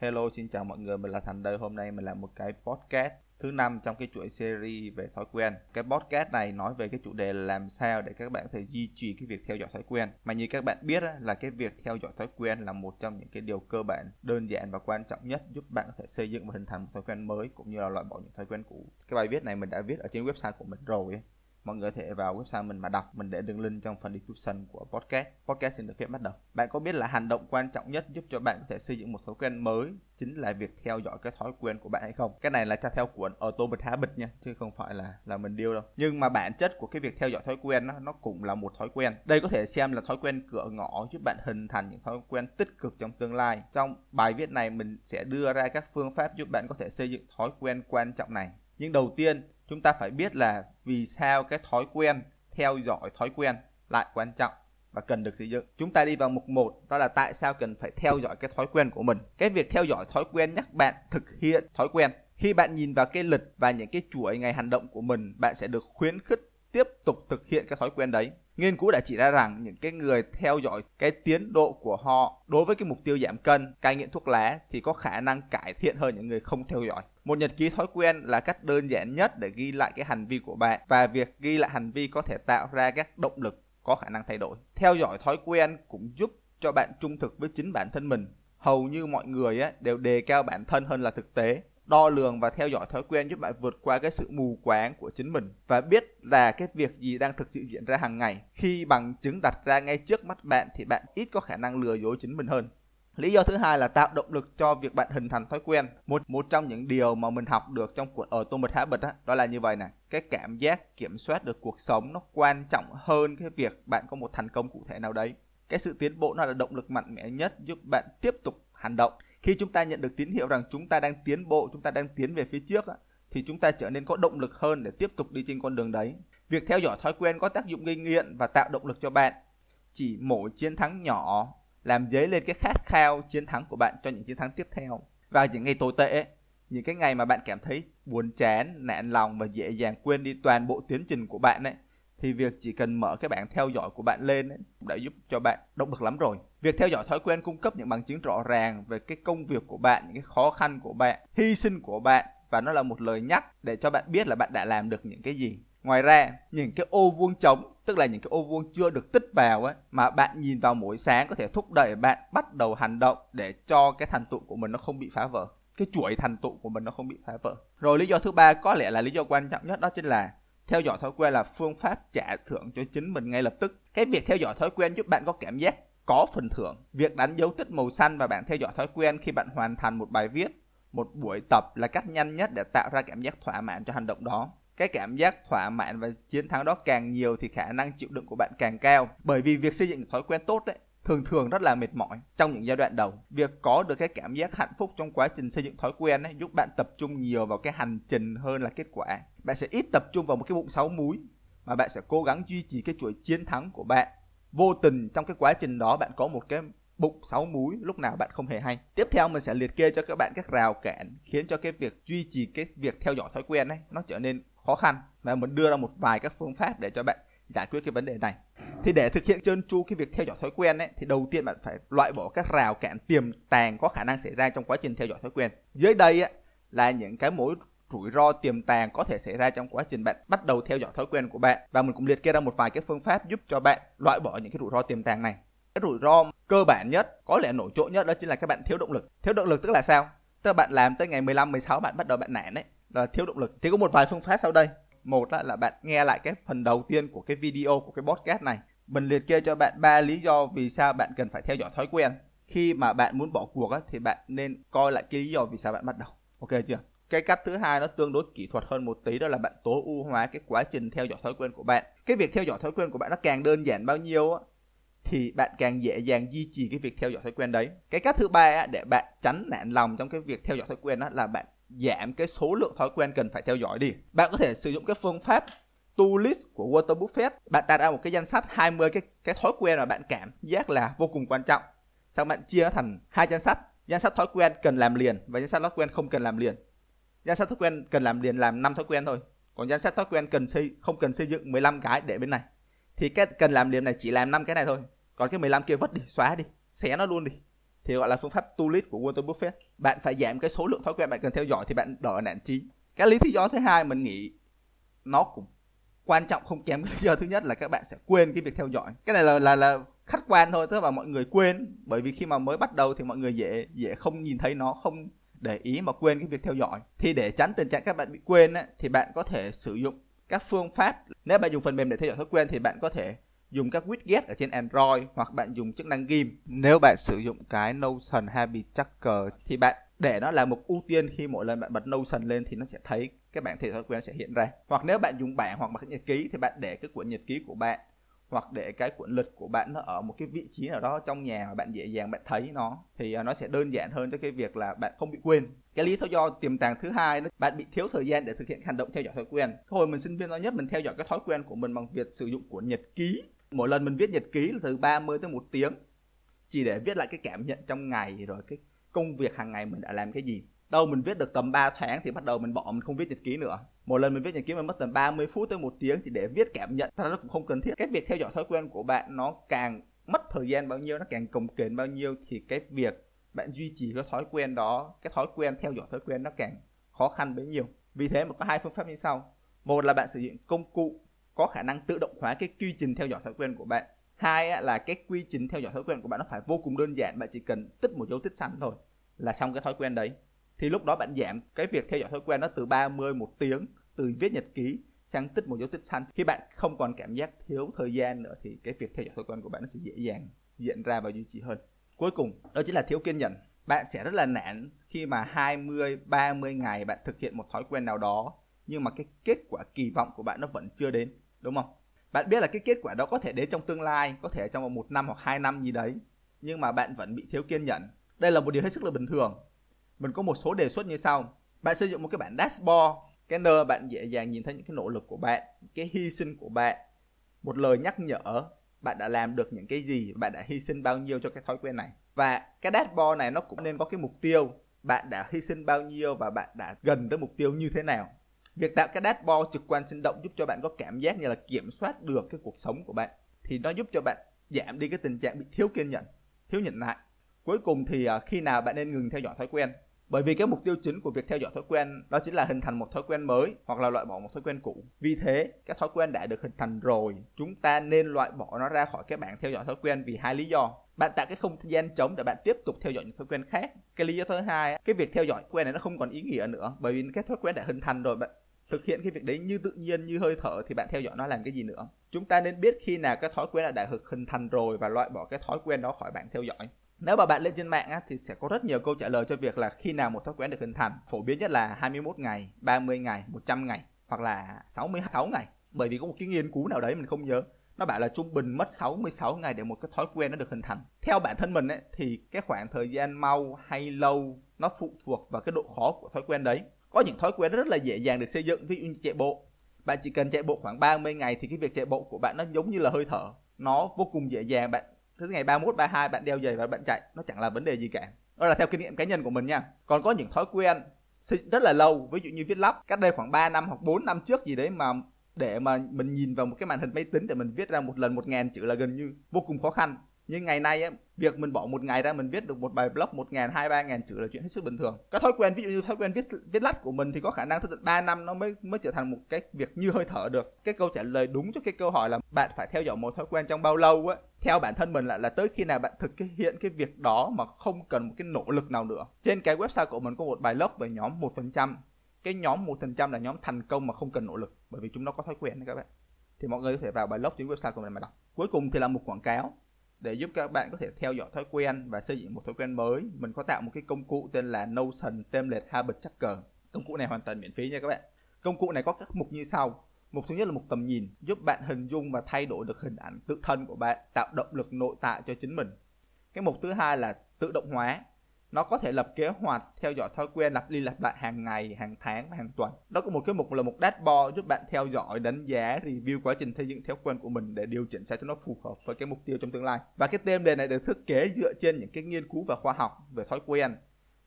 Hello, xin chào mọi người, mình là Thành đây. Hôm nay mình làm một cái podcast thứ năm trong cái chuỗi series về thói quen. Cái podcast này nói về cái chủ đề làm sao để các bạn có thể duy trì cái việc theo dõi thói quen. Mà như các bạn biết là cái việc theo dõi thói quen là một trong những cái điều cơ bản, đơn giản và quan trọng nhất giúp bạn có thể xây dựng và hình thành một thói quen mới cũng như là loại bỏ những thói quen cũ. Cái bài viết này mình đã viết ở trên website của mình rồi mọi người có thể vào website mình mà đọc mình để đường link trong phần description của podcast. Podcast xin được phép bắt đầu. Bạn có biết là hành động quan trọng nhất giúp cho bạn có thể xây dựng một thói quen mới chính là việc theo dõi cái thói quen của bạn hay không? Cái này là cho theo cuốn Atomic bịch nha chứ không phải là là mình điêu đâu. Nhưng mà bản chất của cái việc theo dõi thói quen nó, nó cũng là một thói quen. Đây có thể xem là thói quen cửa ngõ giúp bạn hình thành những thói quen tích cực trong tương lai. Trong bài viết này mình sẽ đưa ra các phương pháp giúp bạn có thể xây dựng thói quen quan trọng này. Nhưng đầu tiên chúng ta phải biết là vì sao cái thói quen theo dõi thói quen lại quan trọng và cần được xây dựng. Chúng ta đi vào mục 1 đó là tại sao cần phải theo dõi cái thói quen của mình. Cái việc theo dõi thói quen nhắc bạn thực hiện thói quen. Khi bạn nhìn vào cái lịch và những cái chuỗi ngày hành động của mình, bạn sẽ được khuyến khích tiếp tục thực hiện cái thói quen đấy. Nghiên cứu đã chỉ ra rằng những cái người theo dõi cái tiến độ của họ đối với cái mục tiêu giảm cân, cai nghiện thuốc lá thì có khả năng cải thiện hơn những người không theo dõi. Một nhật ký thói quen là cách đơn giản nhất để ghi lại cái hành vi của bạn và việc ghi lại hành vi có thể tạo ra các động lực có khả năng thay đổi. Theo dõi thói quen cũng giúp cho bạn trung thực với chính bản thân mình. Hầu như mọi người đều đề cao bản thân hơn là thực tế đo lường và theo dõi thói quen giúp bạn vượt qua cái sự mù quáng của chính mình và biết là cái việc gì đang thực sự diễn ra hàng ngày. Khi bằng chứng đặt ra ngay trước mắt bạn thì bạn ít có khả năng lừa dối chính mình hơn. Lý do thứ hai là tạo động lực cho việc bạn hình thành thói quen. Một một trong những điều mà mình học được trong cuốn Atomic Habit đó, đó là như vậy này. Cái cảm giác kiểm soát được cuộc sống nó quan trọng hơn cái việc bạn có một thành công cụ thể nào đấy. Cái sự tiến bộ nó là động lực mạnh mẽ nhất giúp bạn tiếp tục hành động khi chúng ta nhận được tín hiệu rằng chúng ta đang tiến bộ chúng ta đang tiến về phía trước thì chúng ta trở nên có động lực hơn để tiếp tục đi trên con đường đấy. Việc theo dõi thói quen có tác dụng gây nghiện và tạo động lực cho bạn. Chỉ mỗi chiến thắng nhỏ làm dấy lên cái khát khao chiến thắng của bạn cho những chiến thắng tiếp theo. Và những ngày tồi tệ những cái ngày mà bạn cảm thấy buồn chán nản lòng và dễ dàng quên đi toàn bộ tiến trình của bạn ấy thì việc chỉ cần mở cái bảng theo dõi của bạn lên ấy, đã giúp cho bạn động lực lắm rồi. Việc theo dõi thói quen cung cấp những bằng chứng rõ ràng về cái công việc của bạn, những cái khó khăn của bạn, hy sinh của bạn và nó là một lời nhắc để cho bạn biết là bạn đã làm được những cái gì. Ngoài ra, những cái ô vuông trống, tức là những cái ô vuông chưa được tích vào ấy, mà bạn nhìn vào mỗi sáng có thể thúc đẩy bạn bắt đầu hành động để cho cái thành tựu của mình nó không bị phá vỡ. Cái chuỗi thành tựu của mình nó không bị phá vỡ. Rồi lý do thứ ba có lẽ là lý do quan trọng nhất đó chính là theo dõi thói quen là phương pháp trả thưởng cho chính mình ngay lập tức cái việc theo dõi thói quen giúp bạn có cảm giác có phần thưởng. Việc đánh dấu tích màu xanh và bạn theo dõi thói quen khi bạn hoàn thành một bài viết một buổi tập là cách nhanh nhất để tạo ra cảm giác thỏa mãn cho hành động đó. Cái cảm giác thỏa mãn và chiến thắng đó càng nhiều thì khả năng chịu đựng của bạn càng cao. Bởi vì việc xây dựng thói quen tốt đấy thường thường rất là mệt mỏi trong những giai đoạn đầu. Việc có được cái cảm giác hạnh phúc trong quá trình xây dựng thói quen ấy, giúp bạn tập trung nhiều vào cái hành trình hơn là kết quả. Bạn sẽ ít tập trung vào một cái bụng sáu múi mà bạn sẽ cố gắng duy trì cái chuỗi chiến thắng của bạn vô tình trong cái quá trình đó bạn có một cái bụng sáu múi lúc nào bạn không hề hay. Tiếp theo mình sẽ liệt kê cho các bạn các rào cản khiến cho cái việc duy trì cái việc theo dõi thói quen ấy nó trở nên khó khăn. Và mình đưa ra một vài các phương pháp để cho bạn giải quyết cái vấn đề này. Thì để thực hiện trơn tru cái việc theo dõi thói quen ấy thì đầu tiên bạn phải loại bỏ các rào cản tiềm tàng có khả năng xảy ra trong quá trình theo dõi thói quen. Dưới đây ấy, là những cái mối rủi ro tiềm tàng có thể xảy ra trong quá trình bạn bắt đầu theo dõi thói quen của bạn. Và mình cũng liệt kê ra một vài cái phương pháp giúp cho bạn loại bỏ những cái rủi ro tiềm tàng này. Cái rủi ro cơ bản nhất có lẽ nổi trội nhất đó chính là các bạn thiếu động lực. Thiếu động lực tức là sao? Tức là bạn làm tới ngày 15 16 bạn bắt đầu bạn nản đấy là thiếu động lực. Thì có một vài phương pháp sau đây. Một là bạn nghe lại cái phần đầu tiên của cái video của cái podcast này. Mình liệt kê cho bạn ba lý do vì sao bạn cần phải theo dõi thói quen. Khi mà bạn muốn bỏ cuộc á, thì bạn nên coi lại cái lý do vì sao bạn bắt đầu. Ok chưa? Cái cách thứ hai nó tương đối kỹ thuật hơn một tí đó là bạn tối ưu hóa cái quá trình theo dõi thói quen của bạn. Cái việc theo dõi thói quen của bạn nó càng đơn giản bao nhiêu á thì bạn càng dễ dàng duy trì cái việc theo dõi thói quen đấy. Cái cách thứ ba á, để bạn tránh nản lòng trong cái việc theo dõi thói quen đó là bạn giảm cái số lượng thói quen cần phải theo dõi đi. Bạn có thể sử dụng cái phương pháp to list của Walter Buffett. Bạn tạo ra một cái danh sách 20 cái cái thói quen mà bạn cảm giác là vô cùng quan trọng. Sau bạn chia nó thành hai danh sách. Danh sách thói quen cần làm liền và danh sách thói quen không cần làm liền danh sách thói quen cần làm liền làm năm thói quen thôi. Còn danh sách thói quen cần xây, không cần xây dựng 15 cái để bên này. Thì cái cần làm liền này chỉ làm năm cái này thôi. Còn cái 15 kia vứt đi, xóa đi, xé nó luôn đi. Thì gọi là phương pháp tu list của Walter Buffett. Bạn phải giảm cái số lượng thói quen bạn cần theo dõi thì bạn đỡ nạn trí cái lý do thứ hai mình nghĩ nó cũng quan trọng không kém cái lý do thứ nhất là các bạn sẽ quên cái việc theo dõi. Cái này là là là khách quan thôi, tức là mọi người quên. Bởi vì khi mà mới bắt đầu thì mọi người dễ dễ không nhìn thấy nó, không để ý mà quên cái việc theo dõi. Thì để tránh tình trạng các bạn bị quên á, thì bạn có thể sử dụng các phương pháp. Nếu bạn dùng phần mềm để theo dõi thói quen thì bạn có thể dùng các widget ở trên Android hoặc bạn dùng chức năng ghim nếu bạn sử dụng cái Notion Habit Tracker thì bạn để nó là một ưu tiên khi mỗi lần bạn bật Notion lên thì nó sẽ thấy cái bảng theo dõi thói quen sẽ hiện ra. Hoặc nếu bạn dùng bảng hoặc bảng nhật ký thì bạn để cái cuốn nhật ký của bạn hoặc để cái cuộn lịch của bạn nó ở một cái vị trí nào đó trong nhà mà bạn dễ dàng bạn thấy nó, thì à, nó sẽ đơn giản hơn cho cái việc là bạn không bị quên. Cái lý do tiềm tàng thứ hai đó, bạn bị thiếu thời gian để thực hiện hành động theo dõi thói quen. Hồi mình sinh viên lo nhất, mình theo dõi cái thói quen của mình bằng việc sử dụng của nhật ký. Mỗi lần mình viết nhật ký là từ 30 tới một tiếng, chỉ để viết lại cái cảm nhận trong ngày rồi cái công việc hàng ngày mình đã làm cái gì đâu mình viết được tầm 3 tháng thì bắt đầu mình bỏ, mình không viết nhật ký nữa. Một lần mình viết nhật ký mình mất tầm 30 phút tới một tiếng chỉ để viết cảm nhận, thật ra nó cũng không cần thiết. Cái việc theo dõi thói quen của bạn nó càng mất thời gian bao nhiêu, nó càng cồng kềnh bao nhiêu thì cái việc bạn duy trì cái thói quen đó, cái thói quen theo dõi thói quen nó càng khó khăn bấy nhiêu. Vì thế mà có hai phương pháp như sau. Một là bạn sử dụng công cụ có khả năng tự động hóa cái quy trình theo dõi thói quen của bạn. Hai là cái quy trình theo dõi thói quen của bạn nó phải vô cùng đơn giản, bạn chỉ cần tích một dấu tích xanh thôi là xong cái thói quen đấy thì lúc đó bạn giảm cái việc theo dõi thói quen nó từ 30 một tiếng, từ viết nhật ký sang tích một dấu tích xanh khi bạn không còn cảm giác thiếu thời gian nữa thì cái việc theo dõi thói quen của bạn nó sẽ dễ dàng diễn ra và duy trì hơn. Cuối cùng, đó chính là thiếu kiên nhẫn. Bạn sẽ rất là nản khi mà 20 30 ngày bạn thực hiện một thói quen nào đó, nhưng mà cái kết quả kỳ vọng của bạn nó vẫn chưa đến, đúng không? Bạn biết là cái kết quả đó có thể đến trong tương lai, có thể trong một năm hoặc hai năm gì đấy, nhưng mà bạn vẫn bị thiếu kiên nhẫn. Đây là một điều hết sức là bình thường mình có một số đề xuất như sau. Bạn xây dựng một cái bản dashboard, cái nơi bạn dễ dàng nhìn thấy những cái nỗ lực của bạn cái hy sinh của bạn. Một lời nhắc nhở, bạn đã làm được những cái gì, bạn đã hy sinh bao nhiêu cho cái thói quen này. Và cái dashboard này nó cũng nên có cái mục tiêu, bạn đã hy sinh bao nhiêu và bạn đã gần tới mục tiêu như thế nào. Việc tạo cái dashboard trực quan sinh động giúp cho bạn có cảm giác như là kiểm soát được cái cuộc sống của bạn, thì nó giúp cho bạn giảm đi cái tình trạng bị thiếu kiên nhẫn, thiếu nhẫn nại. Cuối cùng thì à, khi nào bạn nên ngừng theo dõi thói quen? Bởi vì cái mục tiêu chính của việc theo dõi thói quen đó chính là hình thành một thói quen mới hoặc là loại bỏ một thói quen cũ. Vì thế, các thói quen đã được hình thành rồi, chúng ta nên loại bỏ nó ra khỏi cái bảng theo dõi thói quen vì hai lý do. Bạn tạo cái không gian trống để bạn tiếp tục theo dõi những thói quen khác. Cái lý do thứ hai, cái việc theo dõi quen này nó không còn ý nghĩa nữa bởi vì cái thói quen đã hình thành rồi bạn thực hiện cái việc đấy như tự nhiên như hơi thở thì bạn theo dõi nó làm cái gì nữa chúng ta nên biết khi nào cái thói quen đã được hình thành rồi và loại bỏ cái thói quen đó khỏi bảng theo dõi nếu mà bạn lên trên mạng á, thì sẽ có rất nhiều câu trả lời cho việc là khi nào một thói quen được hình thành. Phổ biến nhất là 21 ngày, 30 ngày, 100 ngày hoặc là 66 ngày. Bởi vì có một cái nghiên cứu nào đấy mình không nhớ. Nó bảo là trung bình mất 66 ngày để một cái thói quen nó được hình thành. Theo bản thân mình ấy, thì cái khoảng thời gian mau hay lâu nó phụ thuộc vào cái độ khó của thói quen đấy. Có những thói quen rất là dễ dàng được xây dựng, ví dụ như chạy bộ. Bạn chỉ cần chạy bộ khoảng 30 ngày thì cái việc chạy bộ của bạn nó giống như là hơi thở. Nó vô cùng dễ dàng, bạn thế ngày 31 32 bạn đeo giày và bạn chạy nó chẳng là vấn đề gì cả. Đó là theo kinh nghiệm cá nhân của mình nha. Còn có những thói quen rất là lâu ví dụ như viết lắp cách đây khoảng 3 năm hoặc 4 năm trước gì đấy mà để mà mình nhìn vào một cái màn hình máy tính để mình viết ra một lần một ngàn chữ là gần như vô cùng khó khăn. Nhưng ngày nay ấy, việc mình bỏ một ngày ra mình viết được một bài blog một ngàn hai ba ngàn chữ là chuyện hết sức bình thường. Cái thói quen ví dụ như thói quen viết viết lách của mình thì có khả năng tới tận 3 năm nó mới mới trở thành một cái việc như hơi thở được. Cái câu trả lời đúng cho cái câu hỏi là bạn phải theo dõi một thói quen trong bao lâu á? Theo bản thân mình là là tới khi nào bạn thực hiện cái việc đó mà không cần một cái nỗ lực nào nữa. Trên cái website của mình có một bài blog về nhóm một phần trăm. Cái nhóm một phần trăm là nhóm thành công mà không cần nỗ lực, bởi vì chúng nó có thói quen đấy các bạn. Thì mọi người có thể vào bài blog trên website của mình mà đọc. Cuối cùng thì là một quảng cáo để giúp các bạn có thể theo dõi thói quen và xây dựng một thói quen mới. Mình có tạo một cái công cụ tên là Notion Template Habit Tracker. Công cụ này hoàn toàn miễn phí nha các bạn. Công cụ này có các mục như sau mục thứ nhất là một tầm nhìn giúp bạn hình dung và thay đổi được hình ảnh tự thân của bạn, tạo động lực nội tại cho chính mình. Cái mục thứ hai là tự động hóa. Nó có thể lập kế hoạch, theo dõi thói quen, lặp đi lặp lại hàng ngày, hàng tháng và hàng tuần. Đó có một cái mục là một dashboard giúp bạn theo dõi, đánh giá, review quá trình xây dựng thói quen của mình để điều chỉnh sao cho nó phù hợp với cái mục tiêu trong tương lai. Và cái tên đề này được thiết kế dựa trên những cái nghiên cứu và khoa học về thói quen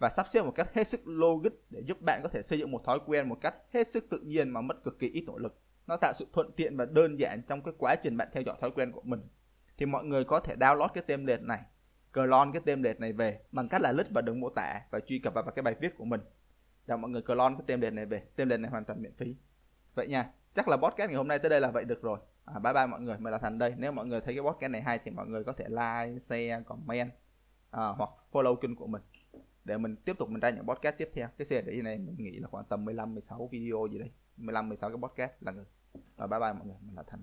và sắp xếp một cách hết sức logic để giúp bạn có thể xây dựng một thói quen một cách hết sức tự nhiên mà mất cực kỳ ít nỗ lực nó tạo sự thuận tiện và đơn giản trong cái quá trình bạn theo dõi thói quen của mình. Thì mọi người có thể download cái template này clone cái template này về bằng cách là list vào đường mô tả và truy cập vào cái bài viết của mình. Rồi mọi người clone cái template này về template này hoàn toàn miễn phí. Vậy nha chắc là podcast ngày hôm nay tới đây là vậy được rồi. À, bye bye mọi người mình là thành đây. Nếu mọi người thấy cái podcast này hay thì mọi người có thể like share comment à, hoặc follow kênh của mình. Để mình tiếp tục mình ra những podcast tiếp theo. Cái series này mình nghĩ là khoảng tầm 15 16 video gì đấy 15 16 cái podcast là người rồi bye bye mọi người. Mình là thành.